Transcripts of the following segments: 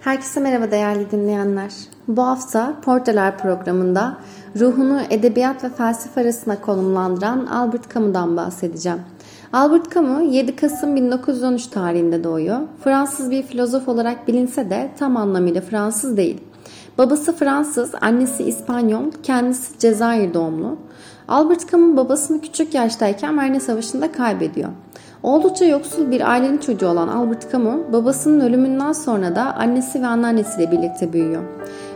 Herkese merhaba değerli dinleyenler. Bu hafta Portalar programında ruhunu edebiyat ve felsefe arasında konumlandıran Albert Camus'dan bahsedeceğim. Albert Camus 7 Kasım 1913 tarihinde doğuyor. Fransız bir filozof olarak bilinse de tam anlamıyla Fransız değil. Babası Fransız, annesi İspanyol, kendisi Cezayir doğumlu. Albert Camus babasını küçük yaştayken Verne Savaşı'nda kaybediyor. Oldukça yoksul bir ailenin çocuğu olan Albert Camus, babasının ölümünden sonra da annesi ve anneannesiyle birlikte büyüyor.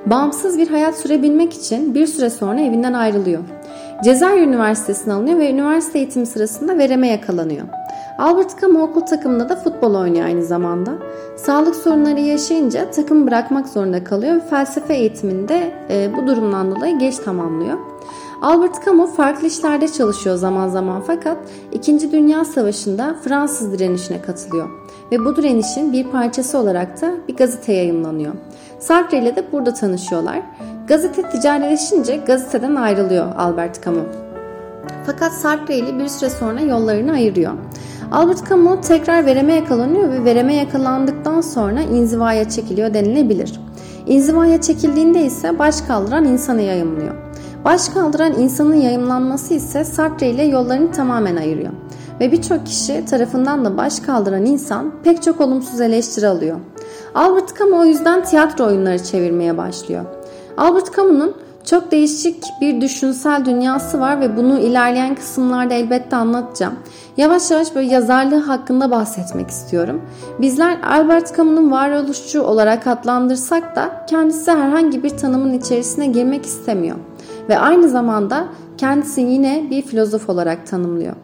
Bağımsız bir hayat sürebilmek için bir süre sonra evinden ayrılıyor. Cezayir Üniversitesi'ne alınıyor ve üniversite eğitimi sırasında vereme yakalanıyor. Albert Camus okul takımında da futbol oynuyor aynı zamanda. Sağlık sorunları yaşayınca takımı bırakmak zorunda kalıyor ve felsefe eğitiminde e, bu durumdan dolayı geç tamamlıyor. Albert Camus farklı işlerde çalışıyor zaman zaman fakat 2. Dünya Savaşı'nda Fransız direnişine katılıyor ve bu direnişin bir parçası olarak da bir gazete yayınlanıyor. Sartre ile de burada tanışıyorlar. Gazete ticarileşince gazeteden ayrılıyor Albert Camus. Fakat Sartre ile bir süre sonra yollarını ayırıyor. Albert Camus tekrar vereme yakalanıyor ve vereme yakalandıktan sonra inzivaya çekiliyor denilebilir. İnzivaya çekildiğinde ise baş kaldıran insanı yayımlıyor. Baş kaldıran insanın yayımlanması ise Sartre ile yollarını tamamen ayırıyor. Ve birçok kişi tarafından da baş kaldıran insan pek çok olumsuz eleştiri alıyor. Albert Camus o yüzden tiyatro oyunları çevirmeye başlıyor. Albert Camus'un çok değişik bir düşünsel dünyası var ve bunu ilerleyen kısımlarda elbette anlatacağım. Yavaş yavaş böyle yazarlığı hakkında bahsetmek istiyorum. Bizler Albert Camus'un varoluşçu olarak adlandırsak da kendisi herhangi bir tanımın içerisine girmek istemiyor. Ve aynı zamanda kendisi yine bir filozof olarak tanımlıyor.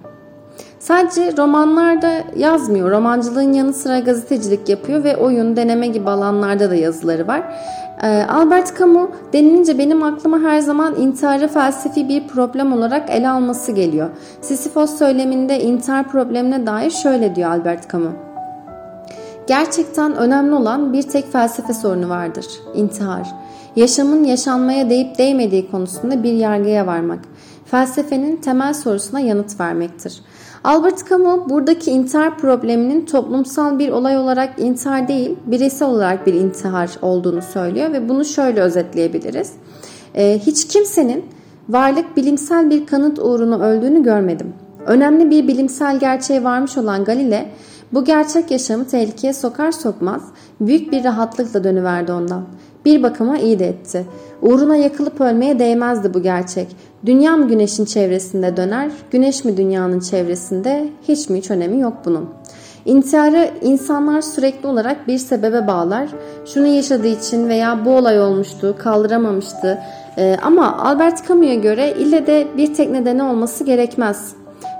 Sadece romanlarda yazmıyor. Romancılığın yanı sıra gazetecilik yapıyor ve oyun, deneme gibi alanlarda da yazıları var. Ee, Albert Camus denilince benim aklıma her zaman intiharı felsefi bir problem olarak ele alması geliyor. Sisyphos söyleminde intihar problemine dair şöyle diyor Albert Camus. Gerçekten önemli olan bir tek felsefe sorunu vardır. İntihar. Yaşamın yaşanmaya değip değmediği konusunda bir yargıya varmak. Felsefenin temel sorusuna yanıt vermektir. Albert Camus buradaki intihar probleminin toplumsal bir olay olarak intihar değil, bireysel olarak bir intihar olduğunu söylüyor ve bunu şöyle özetleyebiliriz. Ee, hiç kimsenin varlık bilimsel bir kanıt uğruna öldüğünü görmedim. Önemli bir bilimsel gerçeği varmış olan Galile bu gerçek yaşamı tehlikeye sokar sokmaz büyük bir rahatlıkla dönüverdi ondan. Bir bakıma iyi de etti. Uğruna yakılıp ölmeye değmezdi bu gerçek. Dünya mı güneşin çevresinde döner, güneş mi dünyanın çevresinde hiç mi hiç önemi yok bunun. İntiharı insanlar sürekli olarak bir sebebe bağlar. Şunu yaşadığı için veya bu olay olmuştu, kaldıramamıştı. Ee, ama Albert Camus'a göre ille de bir tek nedeni olması gerekmez.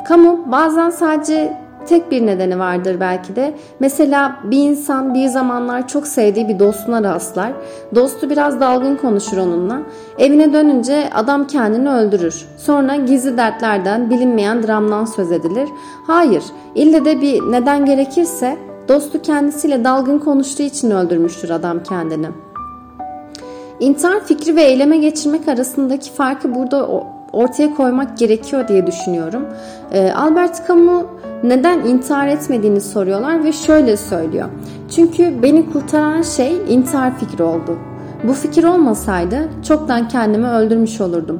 Camus bazen sadece tek bir nedeni vardır belki de. Mesela bir insan bir zamanlar çok sevdiği bir dostuna rastlar. Dostu biraz dalgın konuşur onunla. Evine dönünce adam kendini öldürür. Sonra gizli dertlerden, bilinmeyen dramdan söz edilir. Hayır, ille de bir neden gerekirse dostu kendisiyle dalgın konuştuğu için öldürmüştür adam kendini. İntihar fikri ve eyleme geçirmek arasındaki farkı burada ortaya koymak gerekiyor diye düşünüyorum. Ee, Albert Camus neden intihar etmediğini soruyorlar ve şöyle söylüyor. Çünkü beni kurtaran şey intihar fikri oldu. Bu fikir olmasaydı çoktan kendimi öldürmüş olurdum.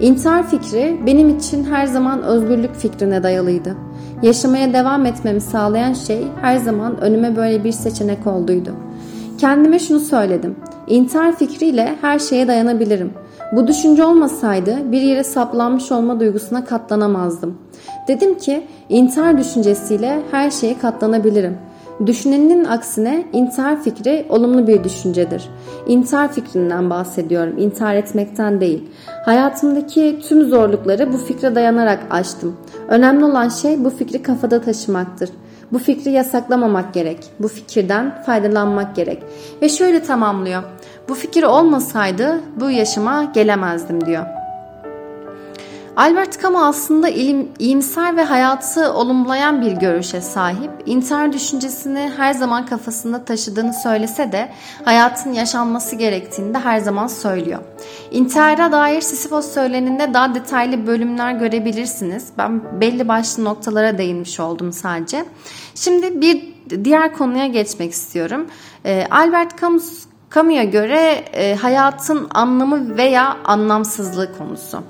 İntihar fikri benim için her zaman özgürlük fikrine dayalıydı. Yaşamaya devam etmemi sağlayan şey her zaman önüme böyle bir seçenek olduydu. Kendime şunu söyledim. İntihar fikriyle her şeye dayanabilirim. Bu düşünce olmasaydı bir yere saplanmış olma duygusuna katlanamazdım. Dedim ki intihar düşüncesiyle her şeye katlanabilirim. Düşünenin aksine intihar fikri olumlu bir düşüncedir. İntihar fikrinden bahsediyorum, intihar etmekten değil. Hayatımdaki tüm zorlukları bu fikre dayanarak aştım. Önemli olan şey bu fikri kafada taşımaktır. Bu fikri yasaklamamak gerek. Bu fikirden faydalanmak gerek. Ve şöyle tamamlıyor. Bu fikir olmasaydı bu yaşıma gelemezdim diyor. Albert Camus aslında ilim, iyimser ve hayatı olumlayan bir görüşe sahip. İntihar düşüncesini her zaman kafasında taşıdığını söylese de hayatın yaşanması gerektiğini de her zaman söylüyor. İntihara dair Sisyphos söyleninde daha detaylı bölümler görebilirsiniz. Ben belli başlı noktalara değinmiş oldum sadece. Şimdi bir diğer konuya geçmek istiyorum. E, Albert Camus Camus'a göre e, hayatın anlamı veya anlamsızlığı konusu.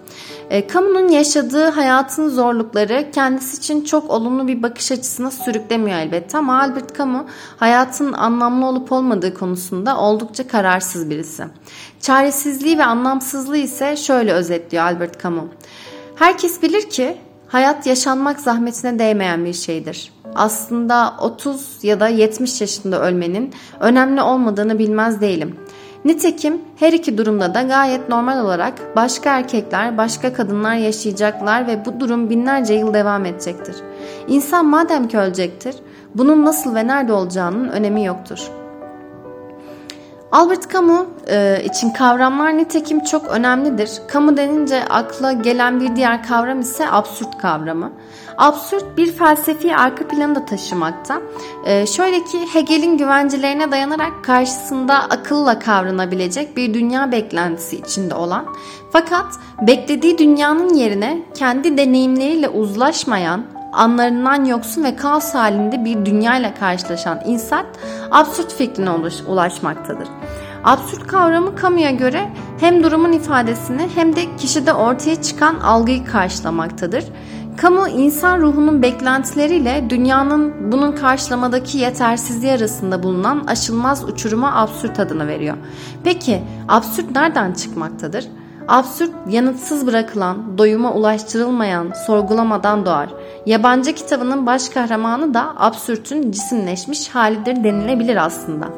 E, Camus'un yaşadığı hayatın zorlukları kendisi için çok olumlu bir bakış açısına sürüklemiyor elbette ama Albert Camus hayatın anlamlı olup olmadığı konusunda oldukça kararsız birisi. Çaresizliği ve anlamsızlığı ise şöyle özetliyor Albert Camus. Herkes bilir ki hayat yaşanmak zahmetine değmeyen bir şeydir. Aslında 30 ya da 70 yaşında ölmenin önemli olmadığını bilmez değilim. Nitekim her iki durumda da gayet normal olarak başka erkekler, başka kadınlar yaşayacaklar ve bu durum binlerce yıl devam edecektir. İnsan madem ki ölecektir, bunun nasıl ve nerede olacağının önemi yoktur.'' Albert Camus e, için kavramlar nitekim çok önemlidir. Camus denince akla gelen bir diğer kavram ise absürt kavramı. Absürt bir felsefi arka planı da taşımakta. E, şöyle ki Hegel'in güvencelerine dayanarak karşısında akılla kavranabilecek bir dünya beklentisi içinde olan fakat beklediği dünyanın yerine kendi deneyimleriyle uzlaşmayan, anlarından yoksun ve kaos halinde bir dünyayla karşılaşan insan absürt fikrine ulaşmaktadır. Absürt kavramı kamuya göre hem durumun ifadesini hem de kişide ortaya çıkan algıyı karşılamaktadır. Kamu insan ruhunun beklentileriyle dünyanın bunun karşılamadaki yetersizliği arasında bulunan aşılmaz uçuruma absürt adını veriyor. Peki absürt nereden çıkmaktadır? Absürt, yanıtsız bırakılan, doyuma ulaştırılmayan, sorgulamadan doğar. Yabancı kitabının baş kahramanı da absürtün cisimleşmiş halidir denilebilir aslında.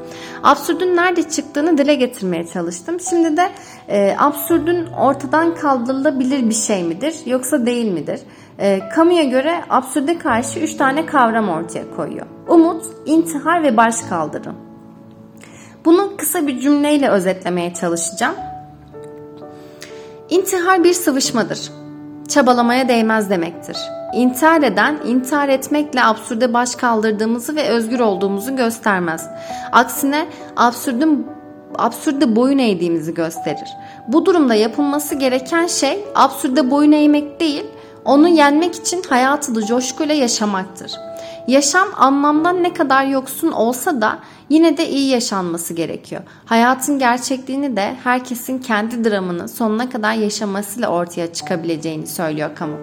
Absürdün nerede çıktığını dile getirmeye çalıştım. Şimdi de e, absürdün ortadan kaldırılabilir bir şey midir yoksa değil midir? E, Camus'a göre absürde karşı üç tane kavram ortaya koyuyor. Umut, intihar ve baş kaldırım. Bunu kısa bir cümleyle özetlemeye çalışacağım. İntihar bir sıvışmadır. Çabalamaya değmez demektir. İntihar eden, intihar etmekle absürde baş kaldırdığımızı ve özgür olduğumuzu göstermez. Aksine absürdün absürde boyun eğdiğimizi gösterir. Bu durumda yapılması gereken şey absürde boyun eğmek değil, onu yenmek için hayatı da coşkuyla yaşamaktır. Yaşam anlamdan ne kadar yoksun olsa da yine de iyi yaşanması gerekiyor. Hayatın gerçekliğini de herkesin kendi dramını sonuna kadar yaşamasıyla ortaya çıkabileceğini söylüyor Kamu.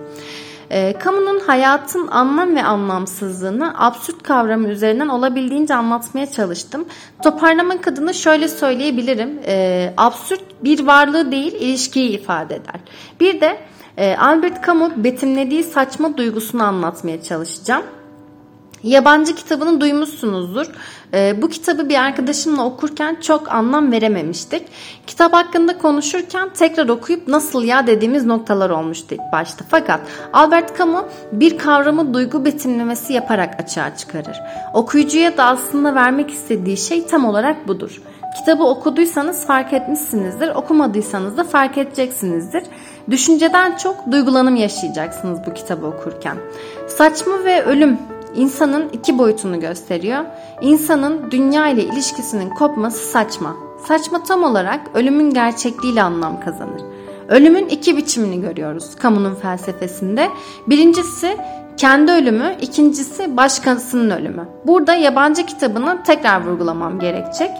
E, kamunun hayatın anlam ve anlamsızlığını absürt kavramı üzerinden olabildiğince anlatmaya çalıştım. Toparlamak adına şöyle söyleyebilirim. E, absürt bir varlığı değil ilişkiyi ifade eder. Bir de e, Albert Camus betimlediği saçma duygusunu anlatmaya çalışacağım. Yabancı kitabını duymuşsunuzdur. E, bu kitabı bir arkadaşımla okurken çok anlam verememiştik. Kitap hakkında konuşurken tekrar okuyup nasıl ya dediğimiz noktalar olmuştu ilk başta. Fakat Albert Camus bir kavramı duygu betimlemesi yaparak açığa çıkarır. Okuyucuya da aslında vermek istediği şey tam olarak budur. Kitabı okuduysanız fark etmişsinizdir, okumadıysanız da fark edeceksinizdir. Düşünceden çok duygulanım yaşayacaksınız bu kitabı okurken. Saçma ve ölüm insanın iki boyutunu gösteriyor. İnsanın dünya ile ilişkisinin kopması saçma. Saçma tam olarak ölümün gerçekliğiyle anlam kazanır. Ölümün iki biçimini görüyoruz kamunun felsefesinde. Birincisi kendi ölümü, ikincisi başkasının ölümü. Burada yabancı kitabını tekrar vurgulamam gerekecek.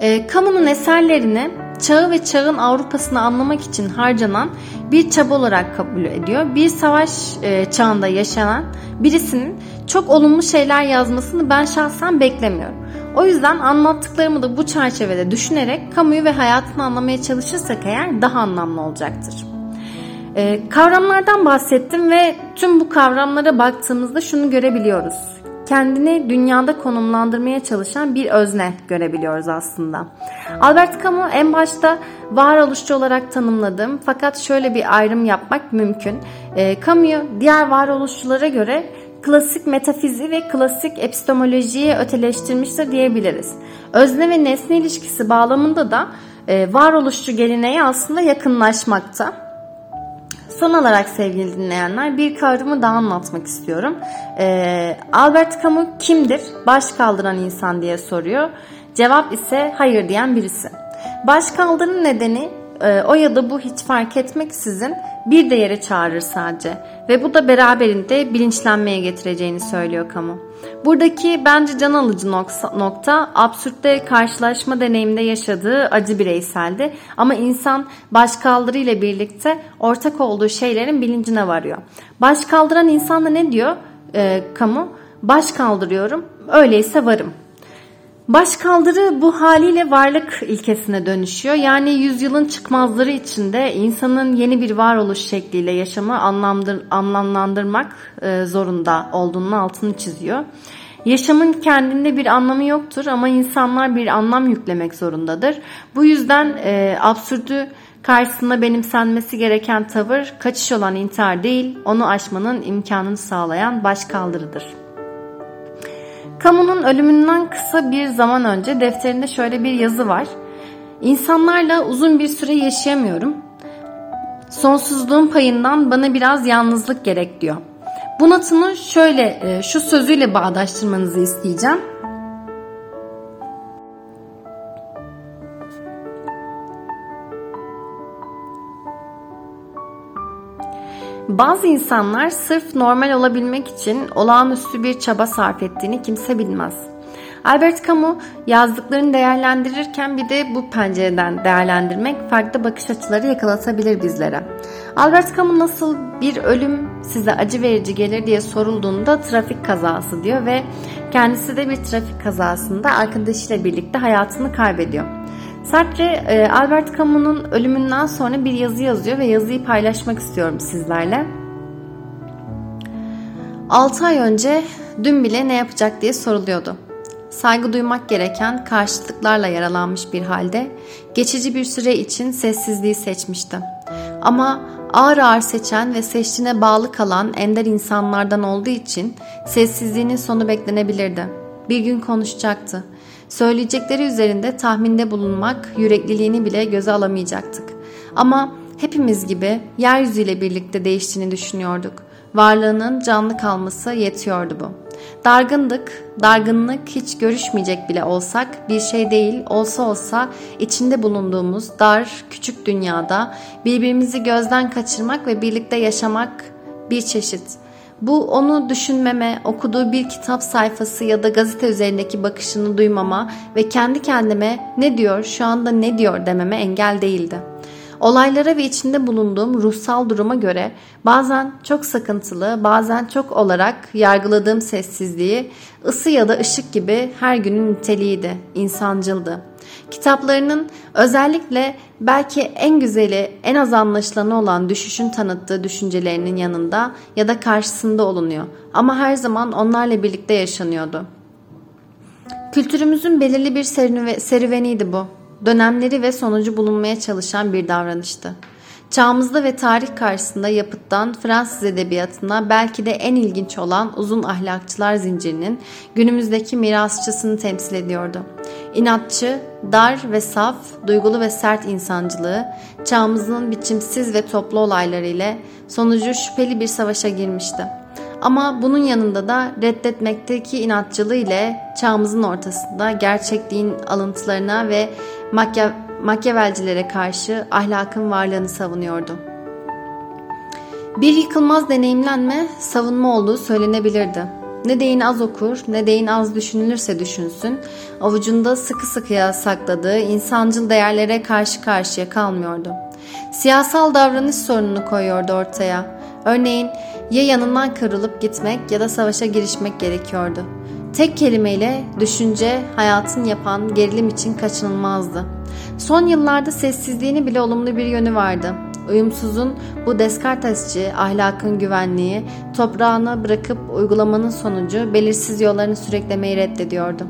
E, kamunun eserlerini çağı ve çağın Avrupa'sını anlamak için harcanan bir çaba olarak kabul ediyor. Bir savaş e, çağında yaşanan birisinin çok olumlu şeyler yazmasını ben şahsen beklemiyorum. O yüzden anlattıklarımı da bu çerçevede düşünerek kamuyu ve hayatını anlamaya çalışırsak eğer daha anlamlı olacaktır. Ee, kavramlardan bahsettim ve tüm bu kavramlara baktığımızda şunu görebiliyoruz. Kendini dünyada konumlandırmaya çalışan bir özne görebiliyoruz aslında. Albert Camus en başta varoluşçu olarak tanımladım fakat şöyle bir ayrım yapmak mümkün. E, Camus diğer varoluşçulara göre klasik metafizi ve klasik epistemolojiyi öteleştirmiştir diyebiliriz. Özne ve nesne ilişkisi bağlamında da e, varoluşçu geleneğe aslında yakınlaşmakta. Son olarak sevgili dinleyenler bir kavramı daha anlatmak istiyorum. E, Albert Camus kimdir? Baş kaldıran insan diye soruyor. Cevap ise hayır diyen birisi. Baş kaldırın nedeni e, o ya da bu hiç fark etmeksizin bir değere çağırır sadece ve bu da beraberinde bilinçlenmeye getireceğini söylüyor kamu. Buradaki bence can alıcı nokta absürtte karşılaşma deneyiminde yaşadığı acı bireyseldi ama insan başkaldırı ile birlikte ortak olduğu şeylerin bilincine varıyor. Baş kaldıran insan da ne diyor e, kamu? Baş kaldırıyorum öyleyse varım. Başkaldırı bu haliyle varlık ilkesine dönüşüyor. Yani yüzyılın çıkmazları içinde insanın yeni bir varoluş şekliyle yaşamı anlamdır, anlamlandırmak e, zorunda olduğunun altını çiziyor. Yaşamın kendinde bir anlamı yoktur ama insanlar bir anlam yüklemek zorundadır. Bu yüzden e, absürdü karşısında benimsenmesi gereken tavır kaçış olan intihar değil, onu aşmanın imkanını sağlayan başkaldırıdır. Kamu'nun ölümünden kısa bir zaman önce defterinde şöyle bir yazı var. İnsanlarla uzun bir süre yaşayamıyorum. Sonsuzluğun payından bana biraz yalnızlık gerek diyor. Bu notunu şöyle e, şu sözüyle bağdaştırmanızı isteyeceğim. Bazı insanlar sırf normal olabilmek için olağanüstü bir çaba sarf ettiğini kimse bilmez. Albert Camus yazdıklarını değerlendirirken bir de bu pencereden değerlendirmek farklı bakış açıları yakalatabilir bizlere. Albert Camus nasıl bir ölüm size acı verici gelir diye sorulduğunda trafik kazası diyor ve kendisi de bir trafik kazasında arkadaşıyla birlikte hayatını kaybediyor. Sartre e, Albert Camus'un ölümünden sonra bir yazı yazıyor ve yazıyı paylaşmak istiyorum sizlerle. 6 ay önce dün bile ne yapacak diye soruluyordu. Saygı duymak gereken karşıtlıklarla yaralanmış bir halde geçici bir süre için sessizliği seçmişti. Ama ağır ağır seçen ve seçtiğine bağlı kalan ender insanlardan olduğu için sessizliğinin sonu beklenebilirdi. Bir gün konuşacaktı Söyleyecekleri üzerinde tahminde bulunmak yürekliliğini bile göze alamayacaktık. Ama hepimiz gibi yeryüzüyle birlikte değiştiğini düşünüyorduk. Varlığının canlı kalması yetiyordu bu. Dargındık, dargınlık hiç görüşmeyecek bile olsak bir şey değil, olsa olsa içinde bulunduğumuz dar, küçük dünyada birbirimizi gözden kaçırmak ve birlikte yaşamak bir çeşit bu onu düşünmeme, okuduğu bir kitap sayfası ya da gazete üzerindeki bakışını duymama ve kendi kendime ne diyor, şu anda ne diyor dememe engel değildi. Olaylara ve içinde bulunduğum ruhsal duruma göre bazen çok sakıntılı, bazen çok olarak yargıladığım sessizliği ısı ya da ışık gibi her günün niteliğiydi, insancıldı. Kitaplarının özellikle belki en güzeli, en az anlaşılanı olan düşüşün tanıttığı düşüncelerinin yanında ya da karşısında olunuyor. Ama her zaman onlarla birlikte yaşanıyordu. Kültürümüzün belirli bir serüveniydi bu. Dönemleri ve sonucu bulunmaya çalışan bir davranıştı. Çağımızda ve tarih karşısında yapıttan Fransız edebiyatına belki de en ilginç olan uzun ahlakçılar zincirinin günümüzdeki mirasçısını temsil ediyordu. İnatçı, dar ve saf, duygulu ve sert insancılığı, çağımızın biçimsiz ve toplu olayları ile sonucu şüpheli bir savaşa girmişti. Ama bunun yanında da reddetmekteki inatçılığı ile çağımızın ortasında gerçekliğin alıntılarına ve Makyavelcilere karşı ahlakın varlığını savunuyordu. Bir yıkılmaz deneyimlenme savunma olduğu söylenebilirdi. Ne deyin az okur, ne deyin az düşünülürse düşünsün, avucunda sıkı sıkıya sakladığı insancıl değerlere karşı karşıya kalmıyordu. Siyasal davranış sorununu koyuyordu ortaya. Örneğin ya yanından kırılıp gitmek ya da savaşa girişmek gerekiyordu. Tek kelimeyle düşünce hayatın yapan gerilim için kaçınılmazdı. Son yıllarda sessizliğini bile olumlu bir yönü vardı. Uyumsuzun bu deskartesçi ahlakın güvenliği toprağına bırakıp uygulamanın sonucu belirsiz yollarını süreklemeyi reddediyordu.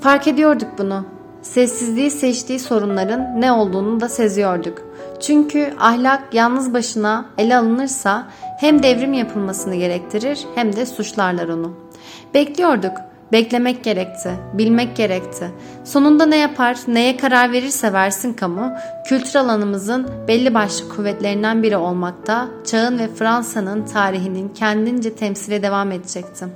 Fark ediyorduk bunu. Sessizliği seçtiği sorunların ne olduğunu da seziyorduk. Çünkü ahlak yalnız başına ele alınırsa hem devrim yapılmasını gerektirir hem de suçlarlar onu. Bekliyorduk Beklemek gerekti, bilmek gerekti. Sonunda ne yapar, neye karar verirse versin kamu, kültür alanımızın belli başlı kuvvetlerinden biri olmakta, çağın ve Fransa'nın tarihinin kendince temsile devam edecekti.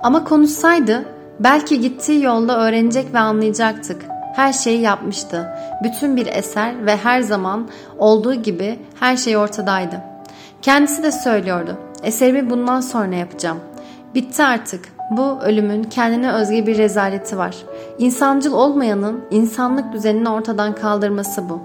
Ama konuşsaydı belki gittiği yolda öğrenecek ve anlayacaktık. Her şeyi yapmıştı. Bütün bir eser ve her zaman olduğu gibi her şey ortadaydı. Kendisi de söylüyordu. Eserimi bundan sonra yapacağım. Bitti artık. Bu ölümün kendine özgü bir rezaleti var. İnsancıl olmayanın insanlık düzenini ortadan kaldırması bu.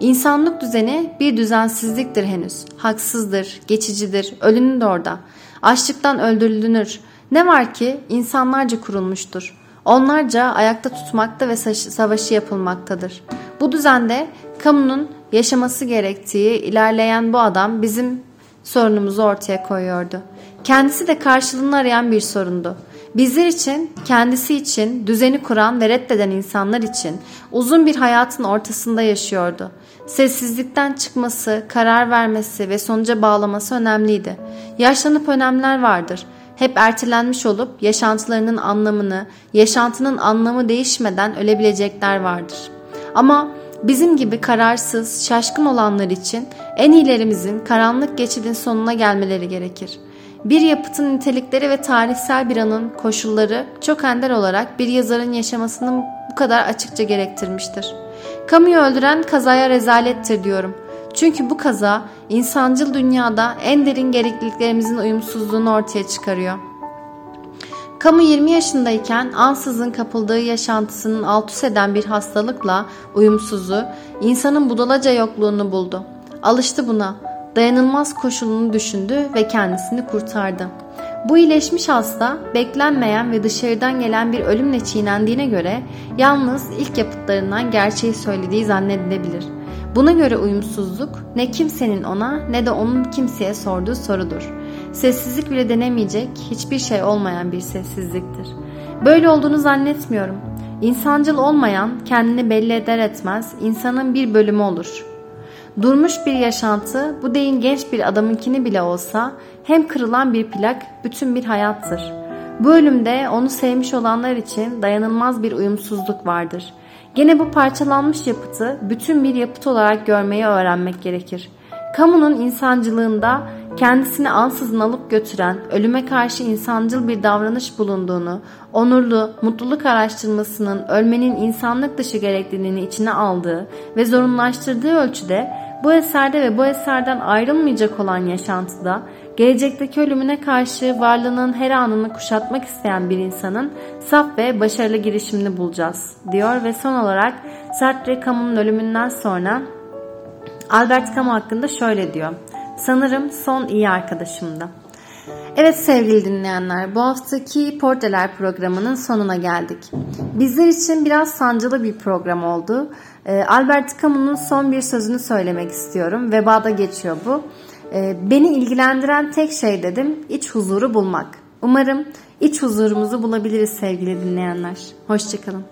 İnsanlık düzeni bir düzensizliktir henüz. Haksızdır, geçicidir, ölünür orada. Açlıktan öldürülünür. Ne var ki insanlarca kurulmuştur. Onlarca ayakta tutmakta ve savaşı yapılmaktadır. Bu düzende kamunun yaşaması gerektiği ilerleyen bu adam bizim sorunumuzu ortaya koyuyordu. Kendisi de karşılığını arayan bir sorundu. Bizler için, kendisi için, düzeni kuran ve reddeden insanlar için uzun bir hayatın ortasında yaşıyordu. Sessizlikten çıkması, karar vermesi ve sonuca bağlaması önemliydi. Yaşlanıp önemler vardır. Hep ertelenmiş olup yaşantılarının anlamını, yaşantının anlamı değişmeden ölebilecekler vardır. Ama bizim gibi kararsız, şaşkın olanlar için en iyilerimizin karanlık geçidin sonuna gelmeleri gerekir. Bir yapıtın nitelikleri ve tarihsel bir anın koşulları çok ender olarak bir yazarın yaşamasını bu kadar açıkça gerektirmiştir. Kamuyu öldüren kazaya rezalettir diyorum. Çünkü bu kaza insancıl dünyada en derin gerekliliklerimizin uyumsuzluğunu ortaya çıkarıyor. Kamu 20 yaşındayken ansızın kapıldığı yaşantısının alt üst eden bir hastalıkla uyumsuzu, insanın budalaca yokluğunu buldu. Alıştı buna dayanılmaz koşulunu düşündü ve kendisini kurtardı. Bu iyileşmiş hasta beklenmeyen ve dışarıdan gelen bir ölümle çiğnendiğine göre yalnız ilk yapıtlarından gerçeği söylediği zannedilebilir. Buna göre uyumsuzluk ne kimsenin ona ne de onun kimseye sorduğu sorudur. Sessizlik bile denemeyecek hiçbir şey olmayan bir sessizliktir. Böyle olduğunu zannetmiyorum. İnsancıl olmayan kendini belli eder etmez insanın bir bölümü olur. Durmuş bir yaşantı bu deyin genç bir adamınkini bile olsa hem kırılan bir plak bütün bir hayattır. Bu ölümde onu sevmiş olanlar için dayanılmaz bir uyumsuzluk vardır. Gene bu parçalanmış yapıtı bütün bir yapıt olarak görmeyi öğrenmek gerekir. Kamunun insancılığında kendisini ansızın alıp götüren, ölüme karşı insancıl bir davranış bulunduğunu, onurlu, mutluluk araştırmasının ölmenin insanlık dışı gerekliliğini içine aldığı ve zorunlaştırdığı ölçüde bu eserde ve bu eserden ayrılmayacak olan yaşantıda gelecekteki ölümüne karşı varlığının her anını kuşatmak isteyen bir insanın saf ve başarılı girişimini bulacağız diyor ve son olarak Sartre Camus'un ölümünden sonra Albert Camus hakkında şöyle diyor. Sanırım son iyi arkadaşımdı. Evet sevgili dinleyenler bu haftaki Portreler programının sonuna geldik. Bizler için biraz sancılı bir program oldu. Ee, Albert Camus'un son bir sözünü söylemek istiyorum. Vebada geçiyor bu. Ee, beni ilgilendiren tek şey dedim iç huzuru bulmak. Umarım iç huzurumuzu bulabiliriz sevgili dinleyenler. Hoşçakalın.